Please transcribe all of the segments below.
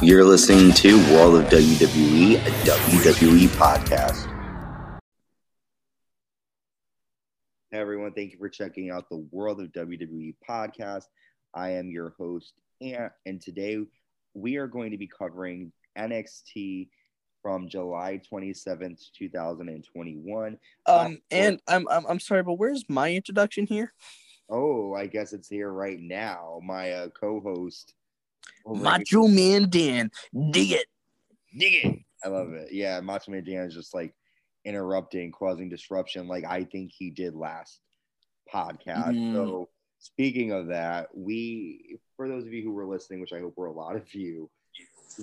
You're listening to World of WWE, a WWE podcast. Hey everyone, thank you for checking out the World of WWE podcast. I am your host, Ant, and today we are going to be covering NXT from July 27th, 2021. Um, and I'm, I'm I'm sorry, but where's my introduction here? Oh, I guess it's here right now. My uh, co-host, over Macho here- Man Dan, dig it. dig it. I love it. Yeah, Macho Man Dan is just like interrupting, causing disruption, like I think he did last podcast. Mm. So, speaking of that, we, for those of you who were listening, which I hope were a lot of you,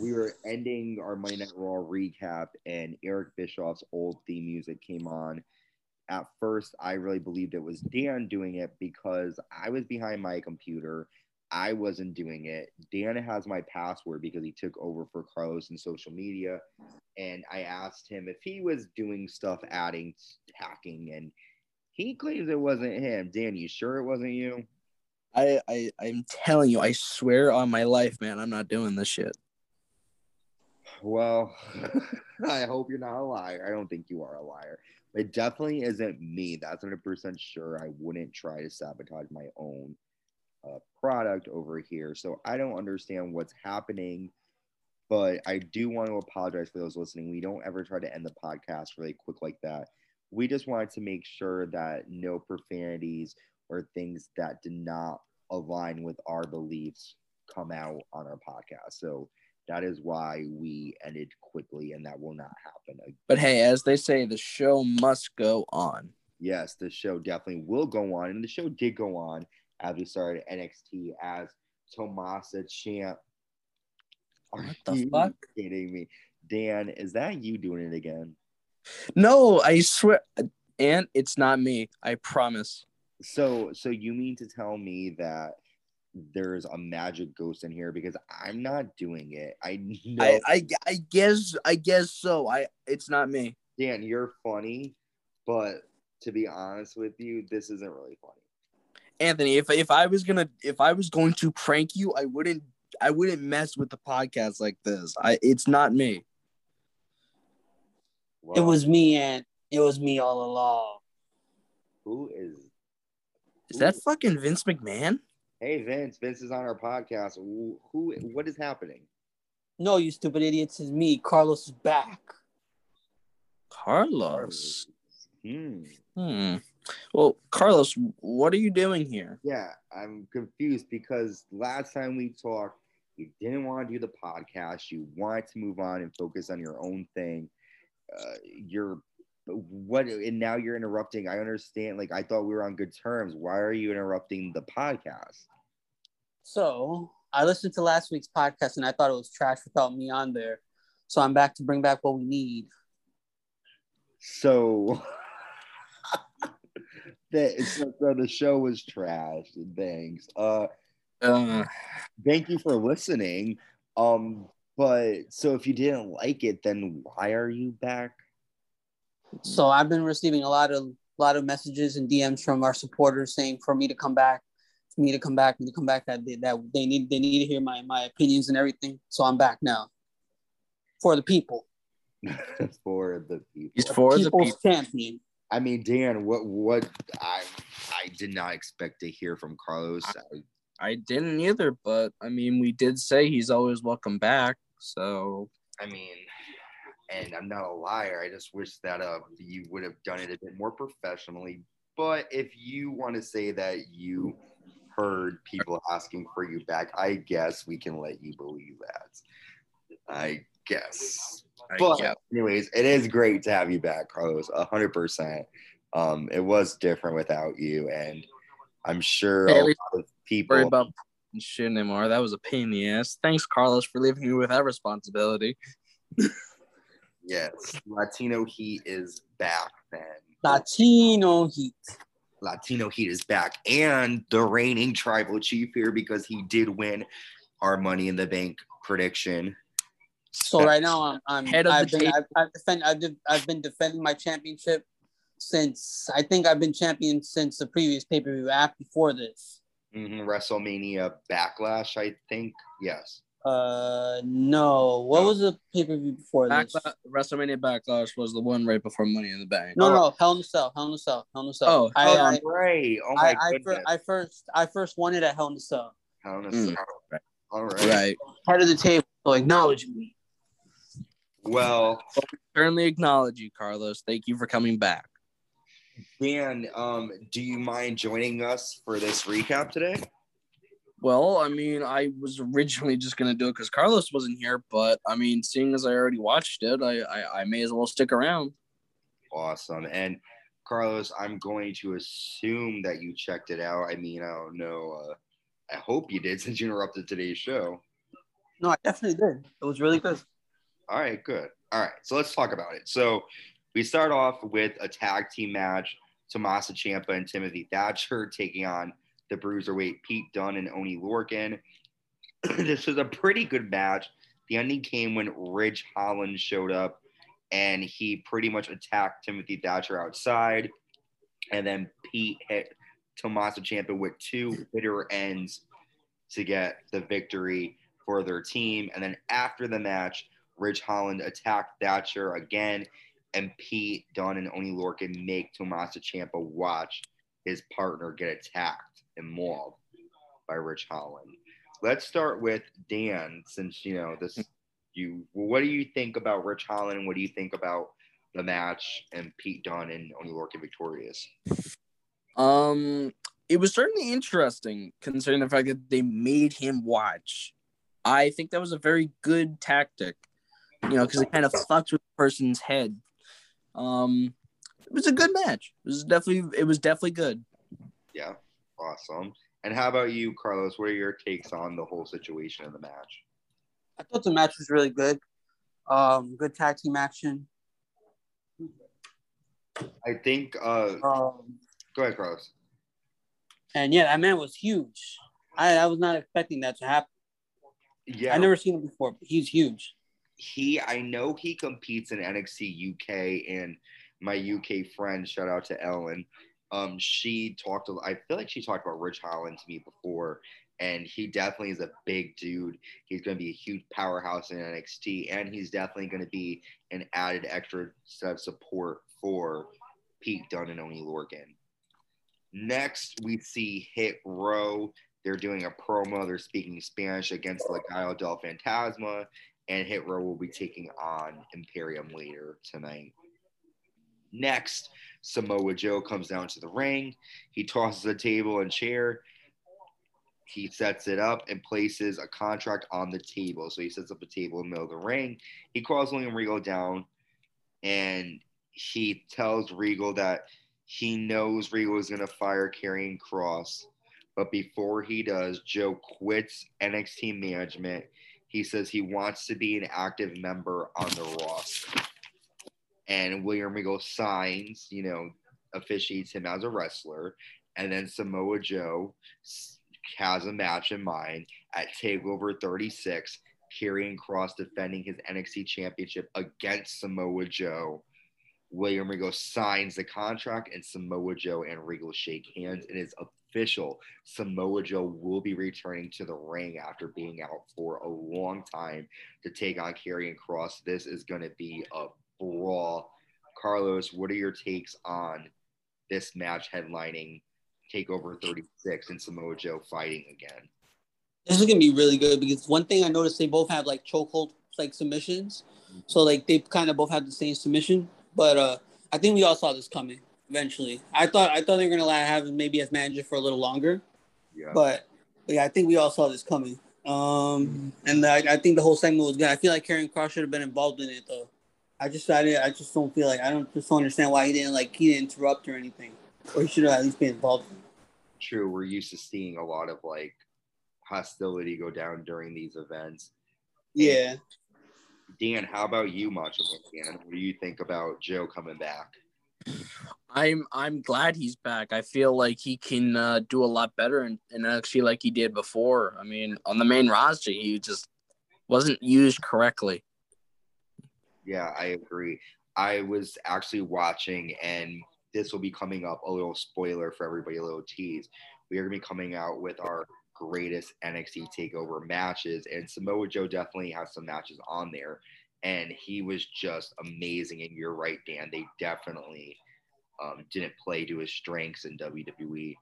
we were ending our Monday Night Raw recap, and Eric Bischoff's old theme music came on. At first, I really believed it was Dan doing it because I was behind my computer. I wasn't doing it. Dan has my password because he took over for Carlos in social media. And I asked him if he was doing stuff, adding, hacking, and he claims it wasn't him. Dan, you sure it wasn't you? I, I I'm telling you, I swear on my life, man, I'm not doing this shit. Well, I hope you're not a liar. I don't think you are a liar. It definitely isn't me. That's 100% sure. I wouldn't try to sabotage my own uh, product over here. So I don't understand what's happening. But I do want to apologize for those listening. We don't ever try to end the podcast really quick like that. We just wanted to make sure that no profanities or things that did not align with our beliefs come out on our podcast. So that is why we ended quickly, and that will not happen again. But hey, as they say, the show must go on. Yes, the show definitely will go on, and the show did go on as we started NXT as Tommaso Ciampa. Are What the you fuck? kidding me? Dan, is that you doing it again? No, I swear, and it's not me. I promise. So, so you mean to tell me that there's a magic ghost in here because I'm not doing it. I know, I, I I guess I guess so. I it's not me. Dan, you're funny, but to be honest with you, this isn't really funny. Anthony, if if I was gonna if I was going to prank you, I wouldn't I wouldn't mess with the podcast like this. I it's not me. It was me, and it was me all along. who is Is that fucking Vince McMahon? Hey Vince, Vince is on our podcast. Who, who what is happening? No, you stupid idiots! It's me. Carlos is back. Carlos. Hmm. Hmm. Well, Carlos, what are you doing here? Yeah, I'm confused because last time we talked, you didn't want to do the podcast. You wanted to move on and focus on your own thing. Uh, you're what, and now you're interrupting. I understand. Like I thought we were on good terms. Why are you interrupting the podcast? So I listened to last week's podcast, and I thought it was trash without me on there. So I'm back to bring back what we need. So. the, so, so the show was trash. Thanks. Uh, Uh, thank you for listening. Um, but so if you didn't like it, then why are you back? So I've been receiving a lot of lot of messages and DMs from our supporters saying for me to come back, for me to come back, me to come back. That they, that they need they need to hear my my opinions and everything. So I'm back now for the people, for the people. he's for the people's people. champion. I mean, Dan, what what I I did not expect to hear from Carlos. I, I didn't either, but I mean, we did say he's always welcome back. So I mean, and I'm not a liar. I just wish that uh you would have done it a bit more professionally. But if you want to say that you heard people asking for you back, I guess we can let you believe that. I guess. I But get- anyways, it is great to have you back, Carlos. A hundred percent. Um, it was different without you, and I'm sure Hey, a lot of people. worry about shit anymore. That was a pain in the ass. Thanks, Carlos, for leaving me with that responsibility. yes, Latino Heat is back. Then Latino Heat. Latino Heat is back, and the reigning tribal chief here because he did win our Money in the Bank prediction. So right now I'm, I'm Head of I've the been table. I've, I've, defend, I've, de- I've been defending my championship since I think I've been champion since the previous pay per view app before this. Mhm, WrestleMania Backlash, I think. Yes. Uh, no. What No. was the pay per view before this? WrestleMania Backlash was the one right before Money in the Bank. No, Oh. no, Hell in a Cell, Hell in a Cell, Hell in a Cell. Oh, I, Oh, I, that's right. Oh I, my I, goodness. fir- I first, I first wanted it at Hell in a Cell. Hell in a Mm. Cell. Right. All right. Right. Head of the table, so acknowledge me. Well, Certainly acknowledge you, Carlos. Thank you for coming back. Dan, um, do you mind joining us for this recap today? Well, I mean, I was originally just gonna do it because Carlos wasn't here, but I mean, seeing as I already watched it, I, I I may as well stick around. Awesome. And Carlos, I'm going to assume that you checked it out. I mean, I don't know. Uh, I hope you did since you interrupted today's show. No, I definitely did. It was really good. All right, good. All right, so let's talk about it. So we start off with a tag team match: Tommaso Ciampa and Timothy Thatcher taking on the bruiserweight Pete Dunne and Oney Lorcan. this was a pretty good match. The ending came when Ridge Holland showed up, and he pretty much attacked Timothy Thatcher outside, and then Pete hit Tommaso Ciampa with two bitter ends to get the victory for their team. And then after the match, Ridge Holland attacked Thatcher again, and Pete Dunne and Oney Lorcan make Tommaso Ciampa watch his partner get attacked and mauled by Ridge Holland. Let's start with Dan, since you know this. You, what do you think about Ridge Holland? What do you think about the match and Pete Dunne and Oney Lorcan victorious? Um, it was certainly interesting considering the fact that they made him watch. I think that was a very good tactic, you know, because it kind of fucks with the person's head. Um, it was a good match. It was definitely, it was definitely good. Yeah, awesome. And how about you, Carlos? What are your takes on the whole situation of the match? I thought the match was really good. Um, good tag team action. I think. Uh, Um, go ahead, Carlos. and yeah, that man was huge. I, I was not expecting that to happen. Yeah, I never seen him before, but he's huge. He I know he competes in NXT UK and my UK friend, shout out to Ellen. Um, she talked to I feel like she talked about Ridge Holland to me before, and he definitely is a big dude. He's gonna be a huge powerhouse in NXT, and he's definitely gonna be an added extra set of support for Pete Dunne and Oney Lorcan. Next, we see Hit Row. They're doing a promo. They're speaking Spanish against Legado del Fantasma and Hit Row will be taking on Imperium later tonight. Next, Samoa Joe comes down to the ring. He tosses a table and chair. He sets it up and places a contract on the table. So he sets up a table in the middle of the ring. He calls William Regal down and he tells Regal that he knows Regal is going to fire Karrion Kross. But before he does, Joe quits NXT management he says he wants to be an active member on the roster. And William Regal signs, you know, officiates him as a wrestler. And then Samoa Joe has a match in mind at TakeOver 36, Karrion Kross defending his NXT championship against Samoa Joe. William Regal signs the contract, and Samoa Joe and Regal shake hands. It is official. Samoa Joe will be returning to the ring after being out for a long time to take on Karrion Kross. This is going to be a brawl. Carlos, what are your takes on this match headlining Takeover 36 and Samoa Joe fighting again? This is gonna be really good because one thing I noticed they both have like chokehold like submissions, so like they kind of both have the same submission. But uh I think we all saw this coming eventually. I thought I thought they were gonna like, have him maybe as manager for a little longer, Yeah. but, but yeah, I think we all saw this coming. Um, and I, I think the whole segment was good. I feel like Karrion Kross should have been involved in it though. I just I, didn't, I just don't feel like I don't just don't understand why he didn't like he didn't interrupt or anything, or he should have at least been involved. True, we're used to seeing a lot of like hostility go down during these events. Yeah. Dan, how about you, Macho Man? What do you think about Joe coming back? I'm I'm glad he's back. I feel like he can uh, do a lot better and, and actually like he did before. I mean, on the main roster, he just wasn't used correctly. Yeah, I agree. I was actually watching, and this will be coming up. A little spoiler for everybody, a little tease. We are going to be coming out with our greatest NXT takeover matches. And Samoa Joe definitely has some matches on there. And he was just amazing. And you're right, Dan. They definitely um, didn't play to his strengths in WWE.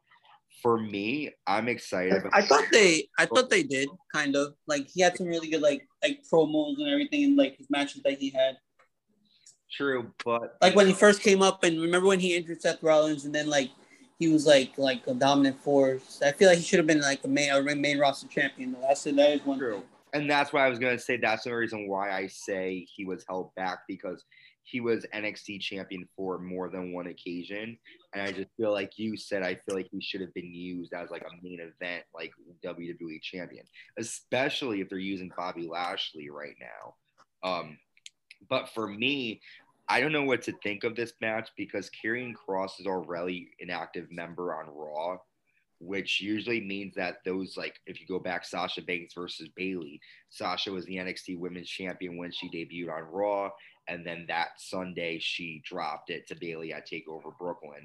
For me, I'm excited. I thought they, I thought they did kind of like he had some really good like like promos and everything and like his matches that he had. True, but like when he first came up and remember when he injured Seth Rollins and then like he was like like a dominant force. I feel like he should have been like a main a main roster champion. Though. That's that is one True. And that's why I was gonna say that's the reason why I say he was held back because he was NXT champion for more than one occasion. And I just feel like you said, I feel like he should have been used as like a main event, like WWE champion, especially if they're using Bobby Lashley right now. Um, but for me, I don't know what to think of this match because Karrion Kross is already an active member on Raw, which usually means that those like if you go back Sasha Banks versus Bayley, Sasha was the NXT Women's Champion when she debuted on Raw, and then that Sunday she dropped it to Bayley at Takeover Brooklyn.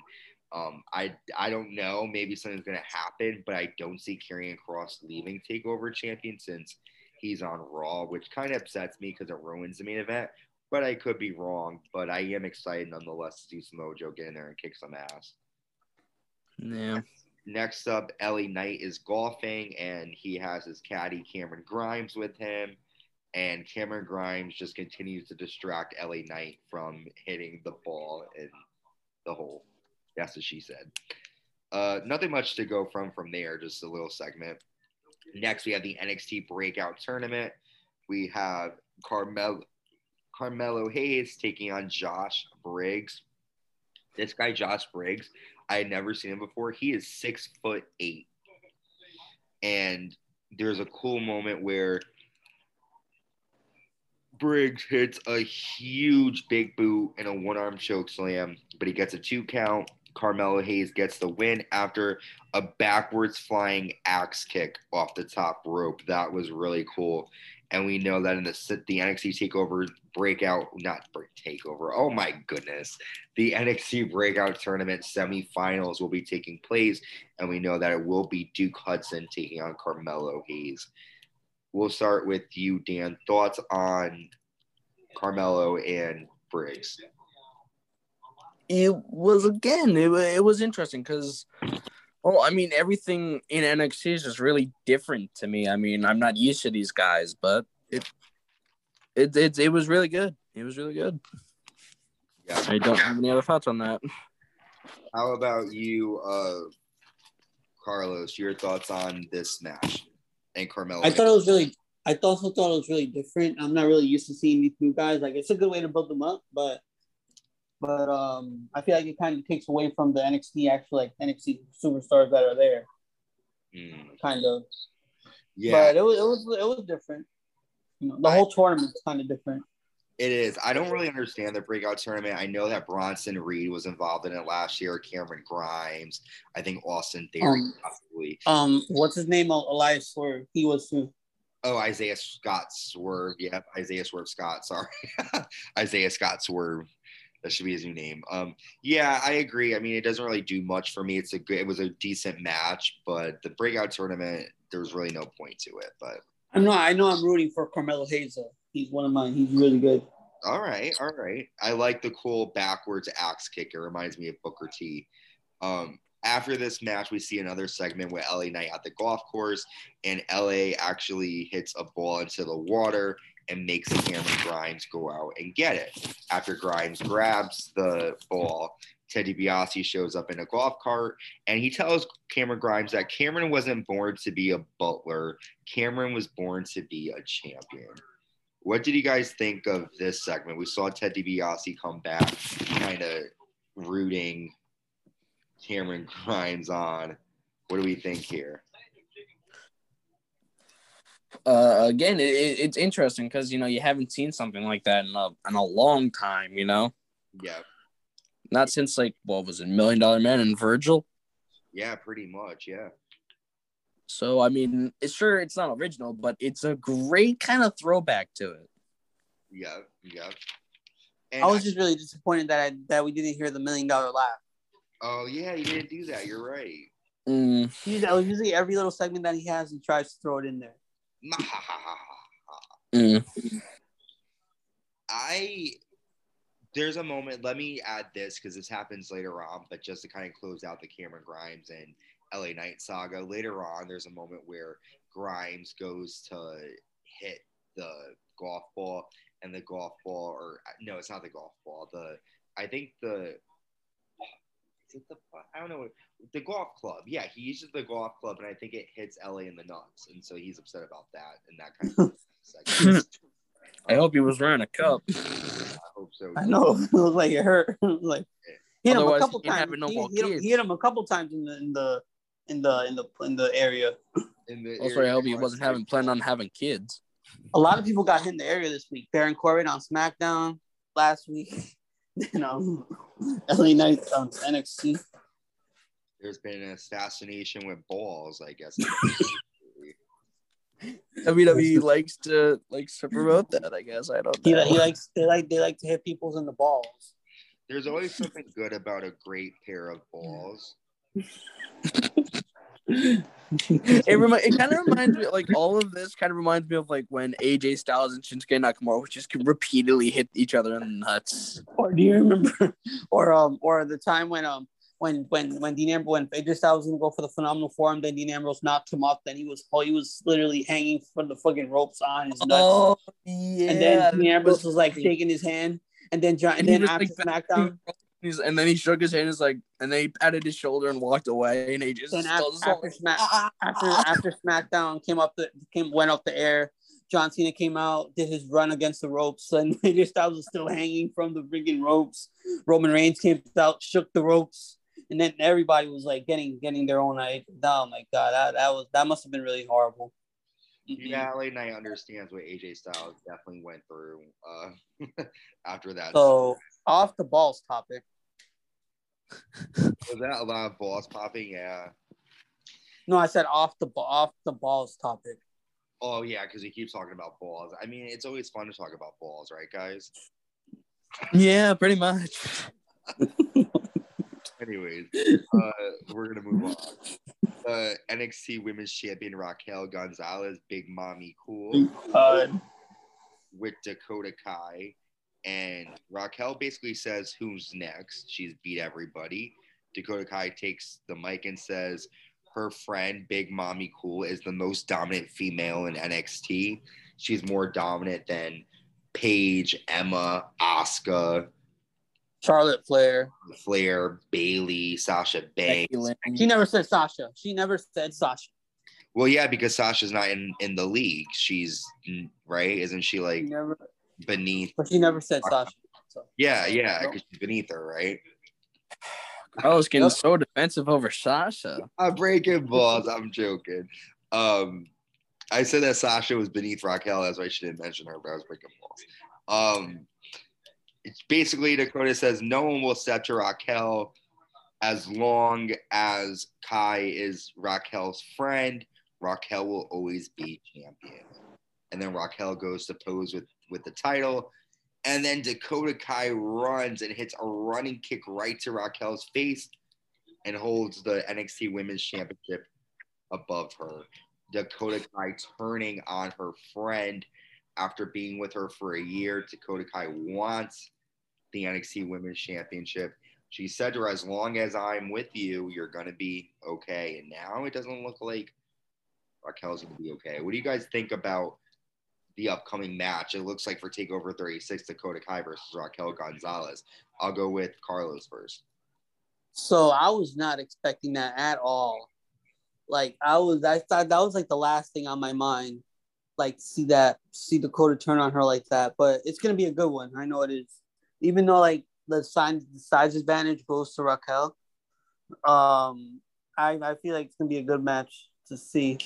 Um, I I don't know, maybe something's gonna happen, but I don't see Karrion Kross leaving Takeover Champion since he's on Raw, which kind of upsets me because it ruins the main event but I could be wrong. But I am excited nonetheless to see Samoa Joe get in there and kick some ass. Yeah. Next up, LA Knight is golfing, and he has his caddy Cameron Grimes with him. And Cameron Grimes just continues to distract LA Knight from hitting the ball in the hole. That's what she said. Uh, nothing much to go from from there, just a little segment. Next, we have the NXT Breakout Tournament. We have Carmel Carmelo Hayes taking on Josh Briggs. This guy, Josh Briggs, I had never seen him before. He is six foot eight. And there's a cool moment where Briggs hits a huge big boot and a one arm choke slam, but he gets a two count. Carmelo Hayes gets the win after a backwards flying axe kick off the top rope. That was really cool and we know that in the the NXT Takeover breakout, not break takeover. Oh my goodness, the NXT Breakout Tournament semifinals will be taking place, and we know that it will be Duke Hudson taking on Carmelo Hayes. We'll start with you, Dan. Thoughts on Carmelo and Briggs? It was again. It, it was interesting because well, I mean, everything in NXT is just really different to me. I mean, I'm not used to these guys, but it it it, it was really good. It was really good. Yeah. I don't have any other thoughts on that. How about you, uh, Carlos? Your thoughts on this match and Carmelo? I thought it was really. I also thought it was really different. I'm not really used to seeing these two guys. Like, it's a good way to build them up, but but um, I feel like it kind of takes away from the NXT actual like NXT superstars that are there. Mm. Kind of. Yeah. But it was it was it was different. You know, the I, whole tournament's kind of different. It is. I don't really understand the breakout tournament. I know that Bronson Reed was involved in it last year. Cameron Grimes. I think Austin Theory um, possibly. Um, what's his name? Elias Swerve. He was too. Oh, Isaiah Scott Swerve. Yep, Isaiah Swerve Scott. Sorry, Isaiah Scott Swerve. That should be his new name. Um, yeah, I agree. I mean, it doesn't really do much for me. It's a good. It was a decent match, but the breakout tournament, there was really no point to it. But I know, I know, I'm rooting for Carmelo Hayes. He's one of mine. He's really good. All right, all right. I like the cool backwards axe kick. It reminds me of Booker T. Um, after this match, we see another segment with LA Knight at the golf course, and LA actually hits a ball into the water and makes Cameron Grimes go out and get it. After Grimes grabs the ball, Ted DiBiase shows up in a golf cart and he tells Cameron Grimes that Cameron wasn't born to be a butler. Cameron was born to be a champion. What did you guys think of this segment? We saw Ted DiBiase come back, kind of rooting Cameron Grimes on. What do we think here? Uh, again, it, it's interesting because you know you haven't seen something like that in a in a long time. You know. Yeah. Not since like what was it, Million Dollar Man and Virgil. Yeah, pretty much. Yeah. So I mean, it's sure it's not original, but it's a great kind of throwback to it. Yeah, yeah. And I was I, just really disappointed that I, that we didn't hear the million dollar laugh. Oh yeah, you didn't do that. You're right. Mm. He's usually every little segment that he has, he tries to throw it in there. Mm. I there's a moment. Let me add this because this happens later on, but just to kind of close out the Cameron Grimes and LA Knight saga. Later on, there's a moment where Grimes goes to hit the golf ball, and the golf ball, or no, it's not the golf ball. The I think the it the I don't know the golf club. Yeah, he uses the golf club, and I think it hits LA in the nuts, and so he's upset about that and that kind of. segment. I hope he was wearing a cup. I hope so. I know it looked like it hurt. like hit him a couple he times. no he, hit him, he hit him a couple times in the in the in the in the in the area. In the Also, I area hope he wasn't it's having planned on having kids. A lot of people got hit in the area this week. Baron Corbin on SmackDown last week. you know, LA Knight on NXT. There's been an assassination with balls, I guess. WWE likes to likes to promote that. I guess I don't He, know. he likes they like they like to hit people's in the balls. There's always something good about a great pair of balls. it remi- it kind of reminds me like all of this kind of reminds me of like when AJ Styles and Shinsuke Nakamura just repeatedly hit each other in the nuts. Or do you remember? Or um, or the time when um, when when when Dean Ambrose when AJ Styles was gonna go for the phenomenal forearm, then Dean Ambrose knocked him off. Then he was oh, he was literally hanging from the fucking ropes on his nuts. Oh yeah. and then Dean Ambrose was like shaking his hand. And then John, and, And he then after like, SmackDown, He's, and then he shook his hand. He's like, and then he patted his shoulder and walked away. And AJ then Styles after, after, Smack, after after SmackDown came up the came went off the air, John Cena came out, did his run against the ropes, and AJ Styles was still hanging from the freaking ropes. Roman Reigns came out, shook the ropes, and then everybody was like getting getting their own idea. Oh my god, that, that was that must have been really horrible. Mm-mm. Yeah, LA Knight understands what AJ Styles definitely went through uh, after that. So off the balls topic. was that a lot of balls popping? Yeah. No, I said off the off the balls topic. Oh yeah, because he keeps talking about balls. I mean, it's always fun to talk about balls, right, guys? yeah, pretty much. Anyways, uh, we're gonna move on. Uh, NXT Women's Champion Raquel Gonzalez, Big Mami Cool, Uh, with Dakota Kai, and Raquel basically says, "Who's next?" She's beat everybody. Dakota Kai takes the mic and says, "Her friend Big Mami Cool is the most dominant female in NXT. She's more dominant than Paige, Emma, Asuka, Charlotte Flair. Flair, Bayley, Sasha Banks." She never said Sasha. She never said Sasha. Well, yeah, because Sasha's not in in the league. She's right, isn't she? She Like never, beneath. but she never said Sasha. So Yeah, yeah, because she's beneath her, right? Carlos getting so defensive over Sasha. I'm breaking balls. I'm joking. Um, I said that Sasha was beneath Raquel. That's why she didn't mention her, but I was breaking balls. Um, it's basically Dakota says no one will step to Raquel as long as Kai is Raquel's friend. Raquel will always be champion. And then Raquel goes to pose with with the title. And then Dakota Kai runs and hits a running kick right to Raquel's face and holds the NXT Women's Championship above her. Dakota Kai turning on her friend after being with her for a year. Dakota Kai wants the NXT Women's Championship. She said to her, As long as I'm with you, you're going to be okay. And now it doesn't look like Raquel's going to be okay. What do you guys think about the upcoming match? It looks like for TakeOver 36, Dakota Kai versus Raquel Gonzalez. I'll go with Carlos first. So I was not expecting that at all. Like I was, I thought that was like the last thing on my mind. Like see that, see Dakota turn on her like that. But it's gonna be a good one. I know it is. Even though like the size, the size advantage goes to Raquel, um, I I feel like it's gonna be a good match to see.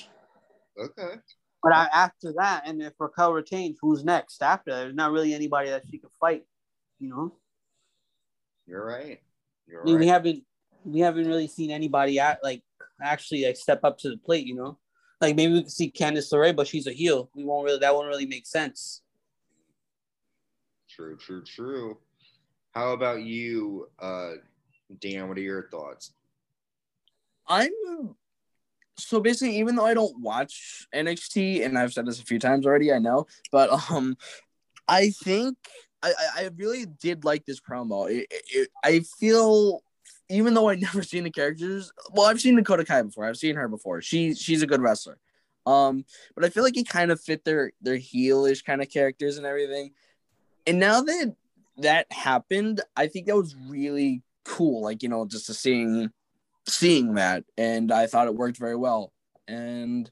Okay. But I, after that, and if Raquel retains, who's next after? that? There's not really anybody that she could fight. You know. You're right. You're I mean, we haven't we haven't really seen anybody act like actually like step up to the plate, you know. Like maybe we could see Candice LeRae, but she's a heel. We won't really that won't really make sense. True, true, true. How about you, uh, Dan? What are your thoughts? I'm so basically, even though I don't watch NXT, and I've said this a few times already, I know, but um, I think I I really did like this promo. It, it, I feel even though I never seen the characters, well, I've seen Dakota Kai before. I've seen her before. She she's a good wrestler. Um, but I feel like it kind of fit their their heelish kind of characters and everything. And now that that happened, I think that was really cool. Like you know, just seeing seeing that, and I thought it worked very well. And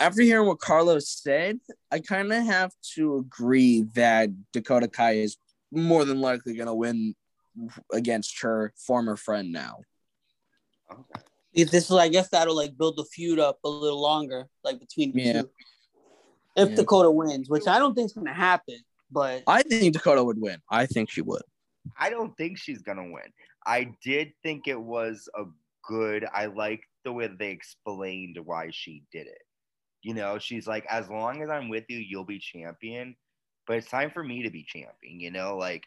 after hearing what Carlos said, I kind of have to agree that Dakota Kai is more than likely going to win against her former friend now. Okay. If this is, I guess that'll like build the feud up a little longer, like between the yeah. two. If yeah. Dakota wins, which I don't think is going to happen, but I think Dakota would win. I think she would. I don't think she's going to win. I did think it was a good. I like the way they explained why she did it. You know, she's like, as long as I'm with you, you'll be champion. But it's time for me to be champion. You know, like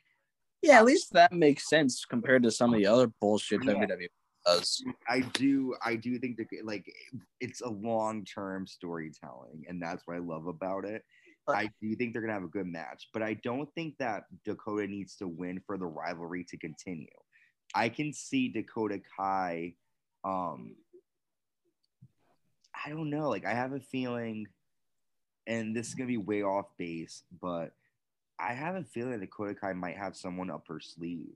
yeah, at least that makes sense compared to some of the other bullshit yeah. WWE does. I do, I do think that like it's a long term storytelling, and that's what I love about it. I do think they're gonna have a good match, but I don't think that Dakota needs to win for the rivalry to continue. I can see Dakota Kai. Um, I don't know. Like I have a feeling, and this is gonna be way off base, but I have a feeling that Dakota Kai might have someone up her sleeve,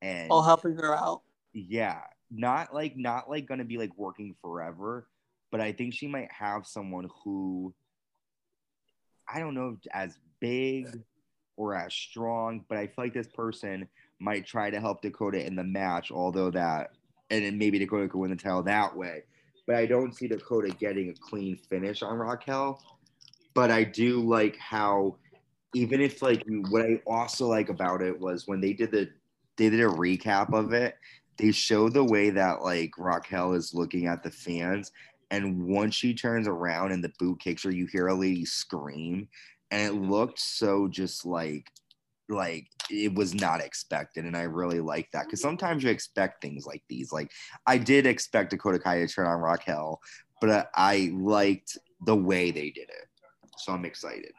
and oh, helping her out. Yeah, not like not like gonna be like working forever, but I think she might have someone who I don't know as big or as strong, but I feel like this person might try to help Dakota in the match, although that and then maybe Dakota could win the title that way. But I don't see Dakota getting a clean finish on Raquel. But I do like how even if like what I also like about it was when they did the they did a recap of it, they show the way that like Raquel is looking at the fans, and once she turns around and the boot kicks her, you hear a lady scream, and it looked so just like like it was not expected and i really like that because sometimes you expect things like these. Like i did expect dakota kai to turn on raquel but i liked the way they did it. So i'm excited.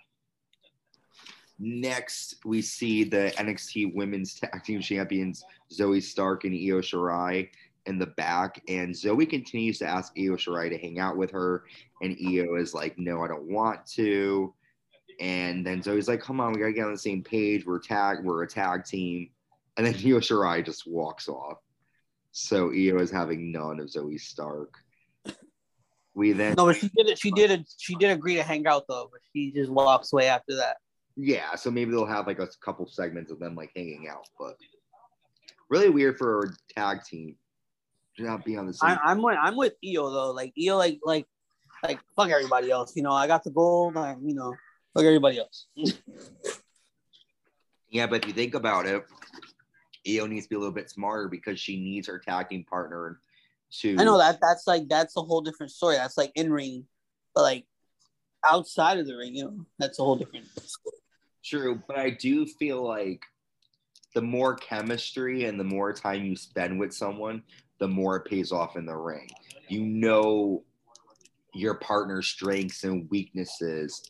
Next, we see the NXT Women's Tag Team Champions Zoey Stark and Io Shirai in the back, and Zoe continues to ask Io Shirai to hang out with her, and Io is like, "No, I don't want to." And then Zoe's like, "Come on, we gotta get on the same page. We're tag, we're a tag team." And then Io Shirai just walks off. So Io is having none of Zoey Stark. We then no, but she did it. She did it. She did agree to hang out though, but she just walks away after that. Yeah, so maybe they'll have like a couple segments of them like hanging out, but really weird for a tag team to not be on the same. I, am with I'm with Io though. Like Io, like like like fuck everybody else. You know, I got the gold. Like you know, fuck everybody else. yeah, but if you think about it, Io needs to be a little bit smarter because she needs her tag team partner to. I know that that's like that's a whole different story. That's like in ring, but like outside of the ring, you know, that's a whole different. Story. True, but I do feel like the more chemistry and the more time you spend with someone, the more it pays off in the ring. You know your partner's strengths and weaknesses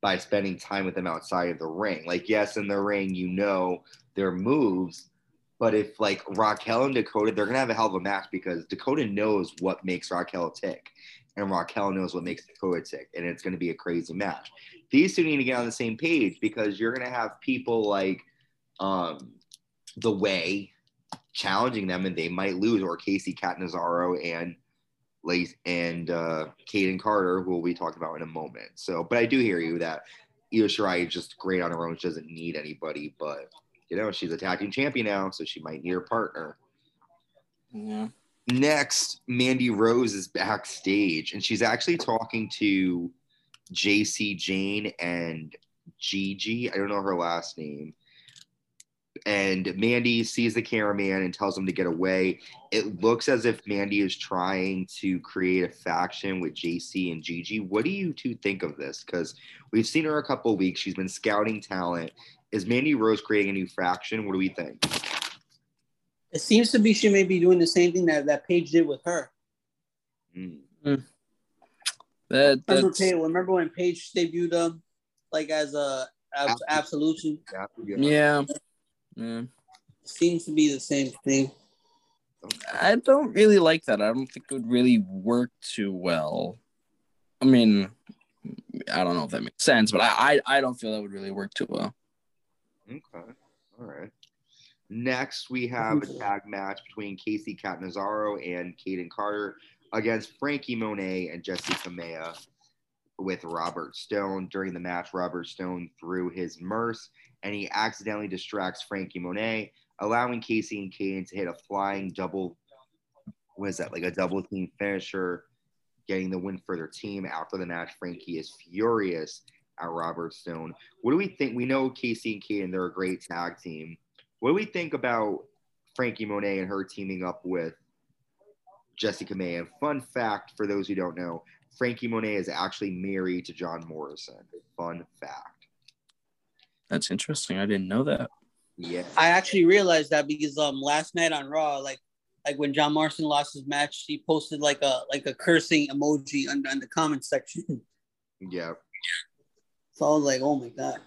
by spending time with them outside of the ring. Like, yes, in the ring, you know their moves, but if like Raquel and Dakota, they're gonna have a hell of a match because Dakota knows what makes Raquel tick, and Raquel knows what makes Dakota tick, and it's gonna be a crazy match these two need to get on the same page because you're to have people like um, the way challenging them and they might lose or Kacy Catanzaro and Lace and uh, Kayden Carter, who we'll be talking about in a moment. So, but I do hear you that Io Shirai is just great on her own. She doesn't need anybody, but you know, she's attacking champion now, so she might need her partner. Yeah. Next, Mandy Rose is backstage and she's actually talking to Jacy Jayne and Gigi. I don't know her last name. And Mandy sees the cameraman and tells him to get away. It looks as if Mandy is trying to create a faction with Jacy and Gigi. What do you two think of this? Because we've seen her a couple weeks. She's been scouting talent. Is Mandy Rose creating a new faction? What do we think? It seems to be she may be doing the same thing that that Paige did with her. Mm. That, Remember, that's, Paige, remember when Paige debuted um like as a as Absol- absolution? Yeah, yeah. Yeah. Yeah. Seems to be the same thing. I don't really like that. I don't think it would really work too well. I mean, I don't know if that makes sense, but I I, I don't feel that would really work too well. Okay. All right. Next, we have a tag match between Kacy Catanzaro and Kayden Carter against Franky Monet and Jessi Kamea with Robert Stone. During the match, Robert Stone threw his Merce and he accidentally distracts Franky Monet, allowing Kacy and Kayden to hit a flying double. What is that? Like a double team finisher, getting the win for their team. After the match, Franky is furious at Robert Stone. What do we think? We know Kacy and Kayden, they're a great tag team. What do we think about Franky Monet and her teaming up with Jessi Kamea? And fun fact for those who don't know, Franky Monet is actually married to John Morrison. Fun fact. That's interesting. I didn't know that. Yeah. I actually realized that because um last night on Raw, like like when John Morrison lost his match, he posted like a like a cursing emoji under in the comment section. Yeah. so I was like, oh my god.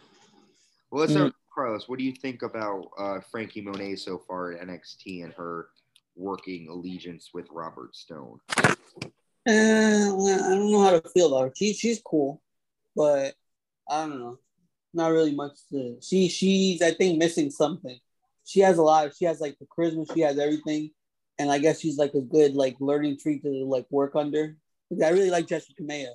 Well, let's start Carlos. What do you think about uh, Franky Monet so far at NXT and her working allegiance with Robert Stone? Eh, well, I don't know how to feel about her. She she's cool, but I don't know. Not really much to she she's I think missing something. She has a lot. Of, She has like the charisma. She has everything, and I guess she's like a good like learning tree to like work under. I really like Jessi Kamea.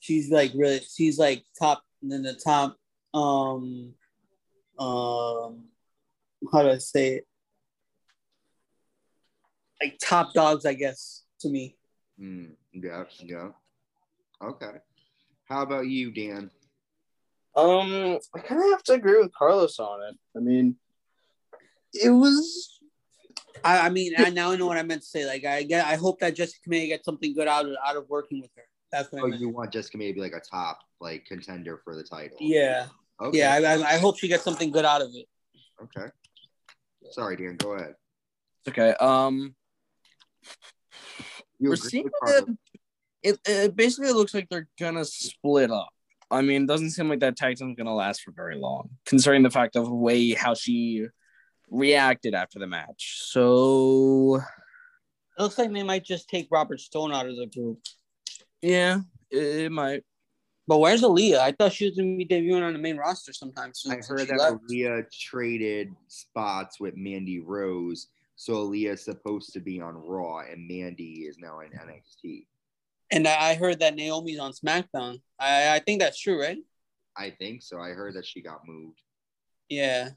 She's like really. She's like top in the top. Um, um, how do I say it? Like top dogs, I guess to me. Mm, yeah. Yeah. Okay. How about you, Dan? Um, I kind of have to agree with Carlos on it. I mean, it was I, I mean, I now know what I meant to say. Like, I get, I hope that Jessi Kamea gets something good out of out of working with her. That's what Oh, I meant. you want Jessi Kamea to be like a top like contender for the title? Yeah, Okay. yeah. I, I, I hope she gets something good out of it. Okay. Sorry, Dan. Go ahead. okay. Um, You we're seeing with that it, it basically looks like they're gonna split up. I mean, it doesn't seem like that tag team's gonna last for very long, considering the fact of the way how she reacted after the match. So It looks like they might just take Robert Stone out of the group. yeah, it, it might. But where's Aaliyah? I thought she was gonna be debuting on the main roster sometime soon. I heard that left. Aaliyah traded spots with Mandy Rose, so Aaliyah's supposed to be on Raw, and Mandy is now in NXT. And I heard that Naomi's on SmackDown. I, I think that's true, right? I think so. I heard that she got moved. Yeah.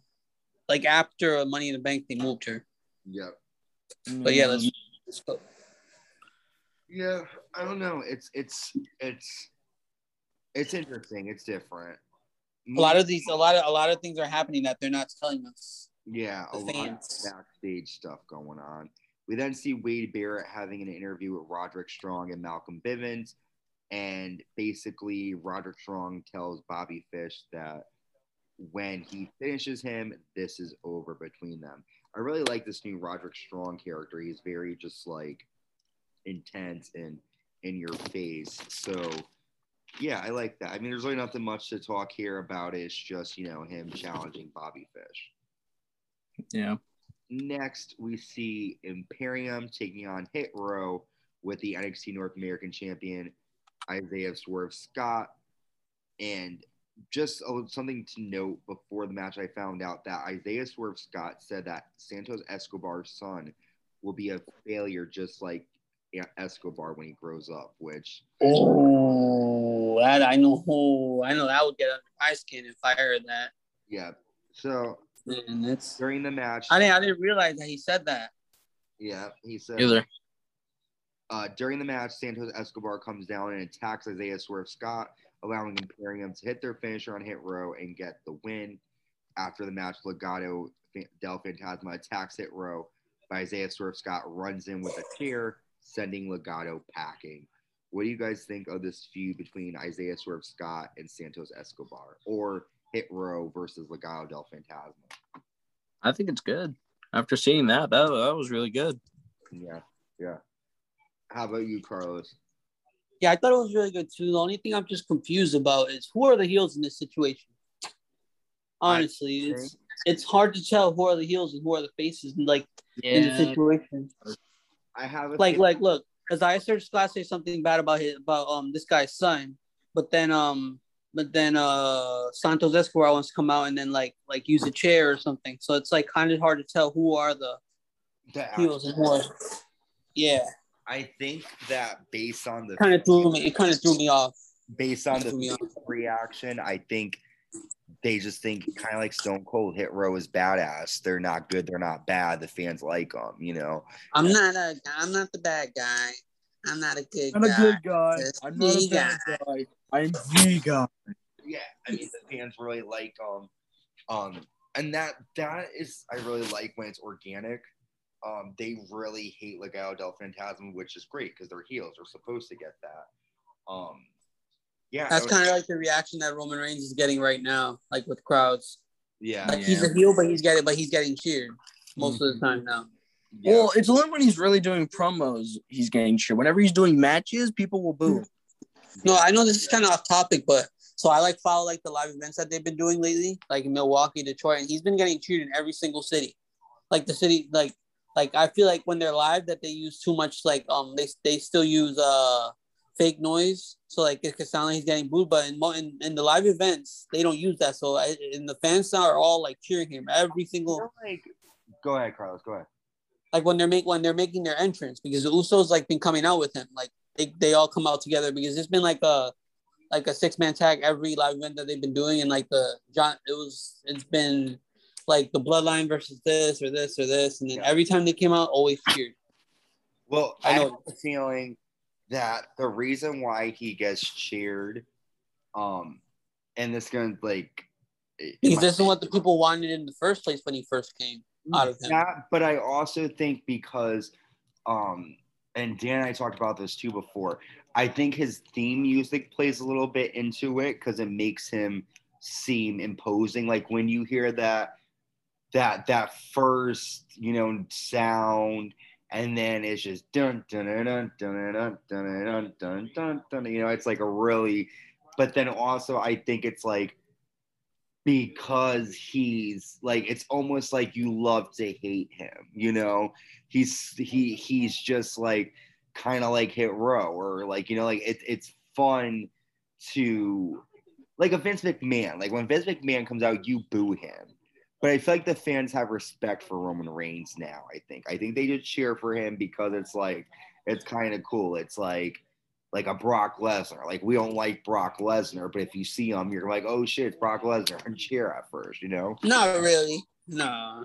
Like after Money in the Bank, they moved her. Yep. But yeah, let's, let's go. Yeah, I don't know. It's it's it's it's interesting. It's different. A lot of these, a lot of, a lot of things are happening that they're not telling us. yeah, a the lot of backstage stuff going on. We then see Wade Barrett having an interview with Roderick Strong and Malcolm Bivens, and basically Roderick Strong tells Bobby Fish that when he finishes him, this is over between them. I really like this new Roderick Strong character. He's very just like intense and in your face. So yeah, I like that. I mean, there's really nothing much to talk here about. It's just, you know, him challenging Bobby Fish. yeah. Next, we see Imperium taking on Hit Row with the NXT North American champion Isaiah Swerve Scott. And just a, something to note before the match, I found out that Isaiah Swerve Scott said that Santos Escobar's son will be a failure just like Escobar when he grows up, which Oh, that I know. I know that would get under my skin if I heard that. yeah. So And it's. during the match, I didn't. I didn't realize that he said that. yeah, he said Either. Uh, during the match, Santos Escobar comes down and attacks Isaiah Swerve Scott, allowing Imperium to hit their finisher on Hit Row and get the win. After the match, Legado Del Fantasma attacks Hit Row, but Isaiah Swerve Scott runs in with a chair, sending Legado packing. What do you guys think of this feud between Isaiah Swerve Scott and Santos Escobar, or Hit Row versus Legado Del Fantasma? I think it's good. After seeing that, that that was really good. Yeah, yeah. How about you, Carlos? Yeah, I thought it was really good too. The only thing I'm just confused about is who are the heels in this situation. Honestly, it's it's hard to tell who are the heels and who are the faces, and like in the situation. I have a Like, thing- like, look, because I searched Glass say something bad about his about um this guy's son, but then um but then uh Santos Escobar wants to come out and then like like use a chair or something. So it's like kind of hard to tell who are the the heels and who are. Yeah, I think that based on the kind of threw me. It kind of threw me off. based on the reaction, I think they just think kind of like Stone Cold Hit Row is badass. They're not good. They're not bad. The fans like them. You know. I'm not a. I'm not the bad guy. I'm not a good I'm guy. a good guy. Just I'm not a the bad guy. I'm the guy. Yeah, I mean the fans really like um um and that that is I really like when it's organic. Um, they really hate Legado del Fantasma, which is great because they're heels. They're supposed to get that. Um, yeah, That's kind of like the reaction that Roman Reigns is getting right now, like with crowds. yeah, Like he's a heel, but he's getting, but he's getting cheered most of the time now. Yeah. Well, it's only when he's really doing promos he's getting shit. Whenever he's doing matches, people will boo. No, I know this is kind of off topic, but so I like follow like the live events that they've been doing lately, like Milwaukee, Detroit, and he's been getting cheered in every single city. Like the city, like like I feel like when they're live that they use too much like um they they still use uh fake noise, so like it could sound like he's getting booed, but in in, in the live events they don't use that. So I, and the fans now are all like cheering him every single like, go ahead, Carlos. Go ahead. Like when they're make when they're making their entrance because the Usos like been coming out with him. Like they, they all come out together because it's been like a like a six man tag every live event that they've been doing and like the John it was it's been like the bloodline versus this or this or this and then Yeah. every time they came out always cheered. Well, I I know. have a feeling that the reason why he gets cheered, um, and this gonna like Because this is what the people wanted in the first place when he first came out of him. That, but I also think because, um, and Dan and I talked about this too before. I think his theme music plays a little bit into it because it makes him seem imposing. Like when you hear that, that that first, you know, sound, and then it's just dun dun dun dun dun dun dun dun dun dun dun. You know, it's like a really. But then also, I think it's like because he's like it's almost like you love to hate him you know? He's he he's just like kind of like hit row or like you know like it, it's fun to like a vince mcmahon like when vince mcmahon comes out you boo him. But i feel like the fans have respect for roman reigns now i think. I think they just cheer for him because it's like it's kind of cool. It's like like a Brock Lesnar. Like we don't like Brock Lesnar, but if you see him, you're like, oh shit, it's Brock Lesnar, and cheer at first, you know? Not really. No.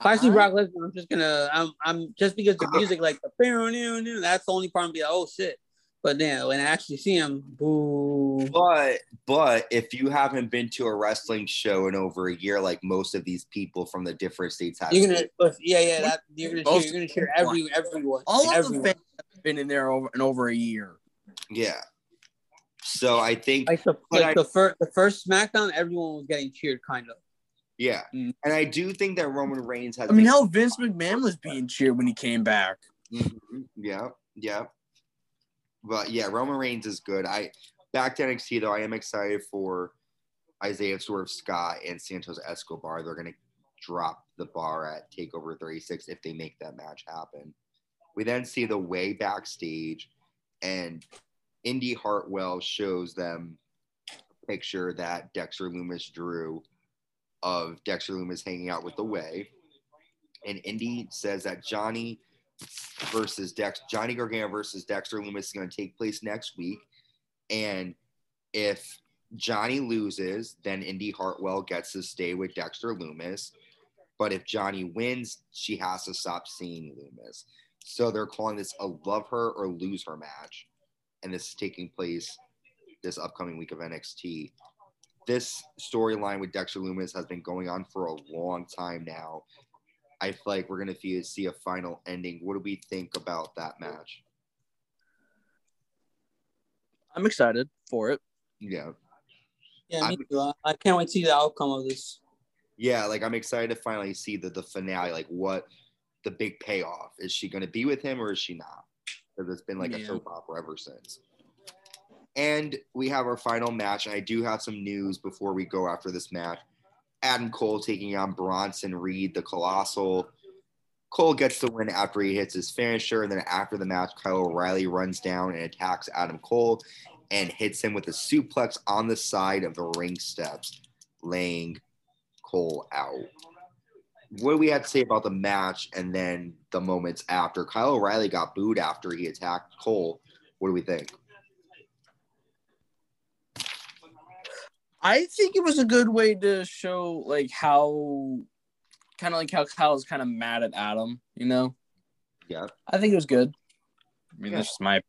If I see Brock Lesnar, I'm just gonna I'm I'm just because the music like the that's the only part I'm be like, oh shit. But then when I actually see him, boo. But but if you haven't been to a wrestling show in over a year, like most of these people from the different states have, You're gonna, but yeah, yeah, that you're gonna cheer, you're gonna cheer every everyone. All of everyone. the fans have been in there over in over a year. yeah. So I think like the like I- the first the first SmackDown, everyone was getting cheered, kind of. yeah, Mm. and I do think that Roman Reigns has. I mean, hell, Vince McMahon was being cheered when he came back. Mhm. Yeah, yeah. But yeah, Roman Reigns is good. I back to NXT though. I am excited for Isaiah Swerve Scott and Santos Escobar. They're gonna drop the bar at Takeover 36 if they make that match happen. We then see the way backstage, and Indy Hartwell shows them a picture that Dexter Lumis drew of Dexter Lumis hanging out with the Way. And Indy says that Johnny versus Dex Johnny Gargano versus Dexter Lumis is going to take place next week. And if Johnny loses, then Indy Hartwell gets to stay with Dexter Lumis. But if Johnny wins, she has to stop seeing Lumis. So they're calling this a love her or lose her match. And this is taking place this upcoming week of NXT. This storyline with Dexter Lumis has been going on for a long time now. I feel like we're gonna see, see a final ending. What do we think about that match? I'm excited for it. Yeah, Yeah, me I'm- too. I- I can't wait to see the outcome of this. Yeah, like I'm excited to finally see the the finale. Like, what the big payoff is? She going to be with him or is she not? Because it's been like a soap opera ever since. And we have our final match. And I do have some news before we go after this match. Adam Cole taking on Bronson Reed, the Colossal. Cole gets the win after he hits his finisher. And then after the match, Kyle O'Reilly runs down and attacks Adam Cole and hits him with a suplex on the side of the ring steps, laying Cole out. What do we have to say about the match and then the moments after? Kyle O'Reilly got booed after he attacked Cole. What do we think? I think it was a good way to show like how kind of like how Kyle's kind of mad at Adam, you know? Yeah. I think it was good. I mean, Yeah. that's just my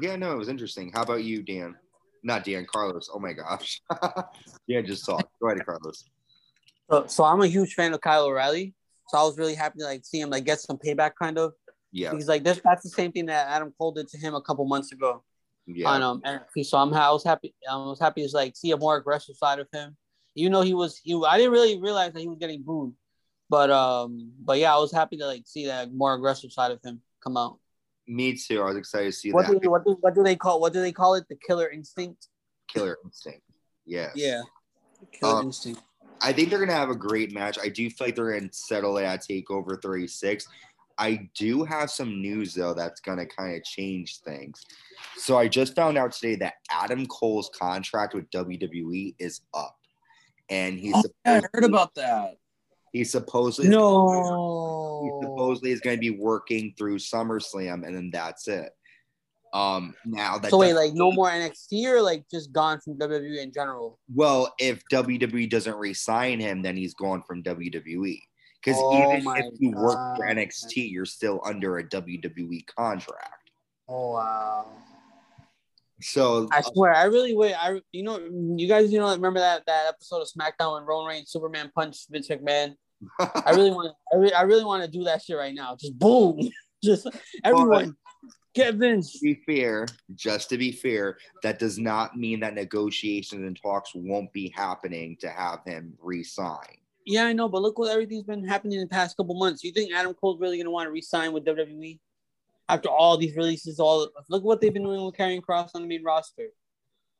Yeah, no, it was interesting. How about you, Dan? Not Dan, Carlos. Oh my gosh. yeah, just talk. Go ahead, Carlos. So, so I'm a huge fan of Kyle O'Reilly. So I was really happy to like see him like get some payback, kind of. Yeah, He's like this. That's the same thing that Adam Cole did to him a couple months ago yeah. on um NXT. So I'm I was happy. I was happy to like see a more aggressive side of him. You know, he was he. I didn't really realize that he was getting booed, but um, but yeah, I was happy to like see that more aggressive side of him come out. Me too. I was excited to see What that. do what do what do they call what do they call it? The killer instinct. Killer instinct. Yeah. Yeah, killer Um, instinct. I think they're gonna have a great match. I do feel like they're gonna settle it at Takeover 36. I do have some news though that's gonna kind of change things. So I just found out today that Adam Cole's contract with WWE is up, and he's Oh, yeah, I heard about that. He supposedly he No. supposedly is going to be working through SummerSlam, and then that's it. Um, now that So wait, like no more NXT or like just gone from WWE in general? Well, if WWE doesn't re-sign him, then he's gone from WWE. Because Oh even if you work for NXT, you're still under a WWE contract. Oh wow. So I swear, I really wait. I you know you guys you know remember that that episode of SmackDown when Roman Reigns Superman punched Vince McMahon. I really want I, re- I really want to do that shit right now. Just boom, just everyone Vince. to be fair, just to be fair, that does not mean that negotiations and talks won't be happening to have him re-sign. Yeah, I know, but look what everything's been happening in the past couple months. You think Adam Cole's really gonna want to re-sign with WWE after all these releases? All look what they've been doing with Karrion Kross on the main roster.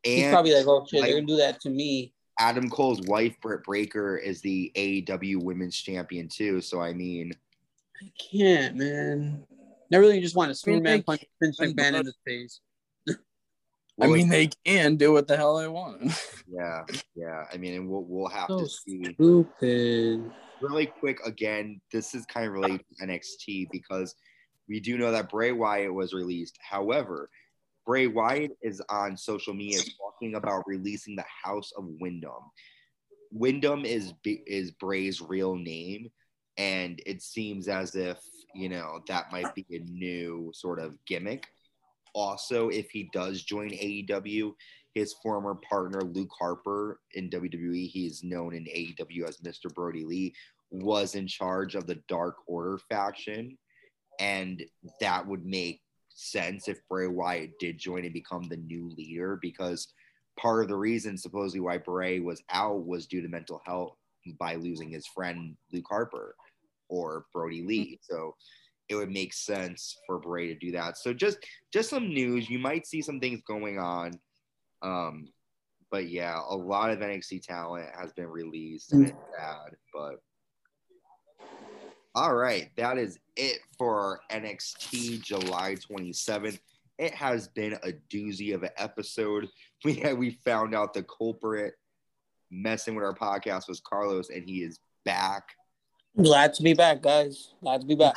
He's probably like, oh shit, like- they're gonna do that to me. Adam Cole's wife, Britt Baker, is the AEW Women's Champion too. So I mean, I can't, man. I really just want to I mean, Superman they punch Vince can, McMahon in the face. I mean, they can do what the hell they want. yeah, yeah. I mean, and we'll we'll have So to see. stupid. Really quick, again, this is kind of related to NXT because we do know that Bray Wyatt was released. However, Bray Wyatt is on social media talking about releasing the House of Windham. Windham is is Bray's real name, and it seems as if you know that might be a new sort of gimmick. Also, if he does join AEW, his former partner Luke Harper in WWE, he is known in AEW as Mr. Brodie Lee, was in charge of the Dark Order faction, and that would make sense if Bray Wyatt did join and become the new leader because part of the reason supposedly why Bray was out was due to mental health by losing his friend Luke Harper or Brodie Lee. So it would make sense for Bray to do that. So just just some news. You might see some things going on. Um, but yeah, a lot of NXT talent has been released and it's sad, but all right, that is it for NXT July 27th. It has been a doozy of an episode. We had, we found out the culprit messing with our podcast was Carlos, and he is back. Glad to be back, guys. Glad to be back.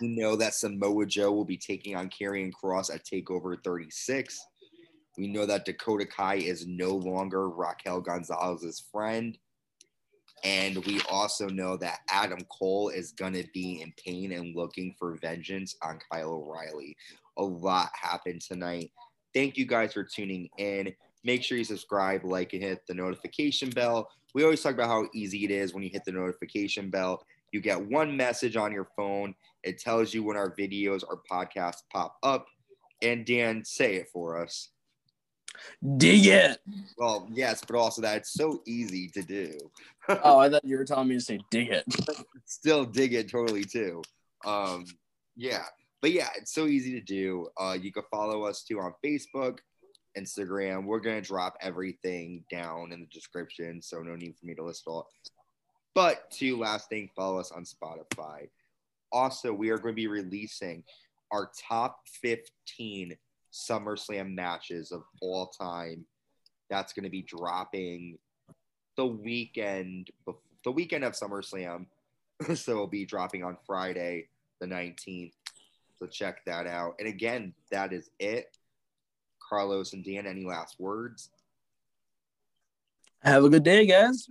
We know that Samoa Joe will be taking on Karrion Kross at Takeover 36. We know that Dakota Kai is no longer Raquel Gonzalez's friend. And we also know that Adam Cole is going to be in pain and looking for vengeance on Kyle O'Reilly. A lot happened tonight. Thank you guys for tuning in. Make sure you subscribe, like, and hit the notification bell. We always talk about how easy it is when you hit the notification bell. You get one message on your phone. It tells you when our videos or podcasts pop up. And Dan, say it for us. Dig it. Well, yes, but also that it's so easy to do. Oh, I thought you were telling me to say dig it. Still dig it totally too. Um, yeah, but yeah, it's so easy to do. Uh, you can follow us too on Facebook, Instagram. We're gonna drop everything down in the description, so no need for me to list all. But to last thing, follow us on Spotify. Also, we are going to be releasing our top 15 SummerSlam matches of all time. That's going to be dropping the weekend, the weekend of SummerSlam. so it'll be dropping on Friday, the 19th. So check that out. And again, that is it. Carlos and Dan, any last words? Have a good day, guys.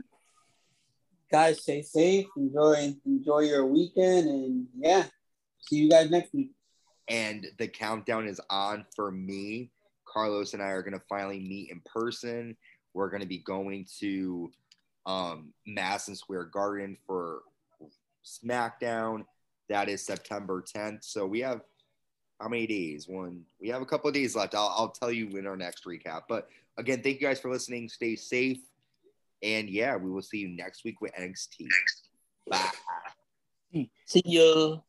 Guys, stay safe. Enjoy enjoy your weekend, and yeah, see you guys next week. And the countdown is on for me. Carlos and I are going to finally meet in person. We're going to be going to um, Madison Square Garden for SmackDown. That is September 10th. So we have how many days? One. We have a couple of days left. I'll, I'll tell you in our next recap. But again, thank you guys for listening. Stay safe. And yeah, we will see you next week with NXT. Bye. See you.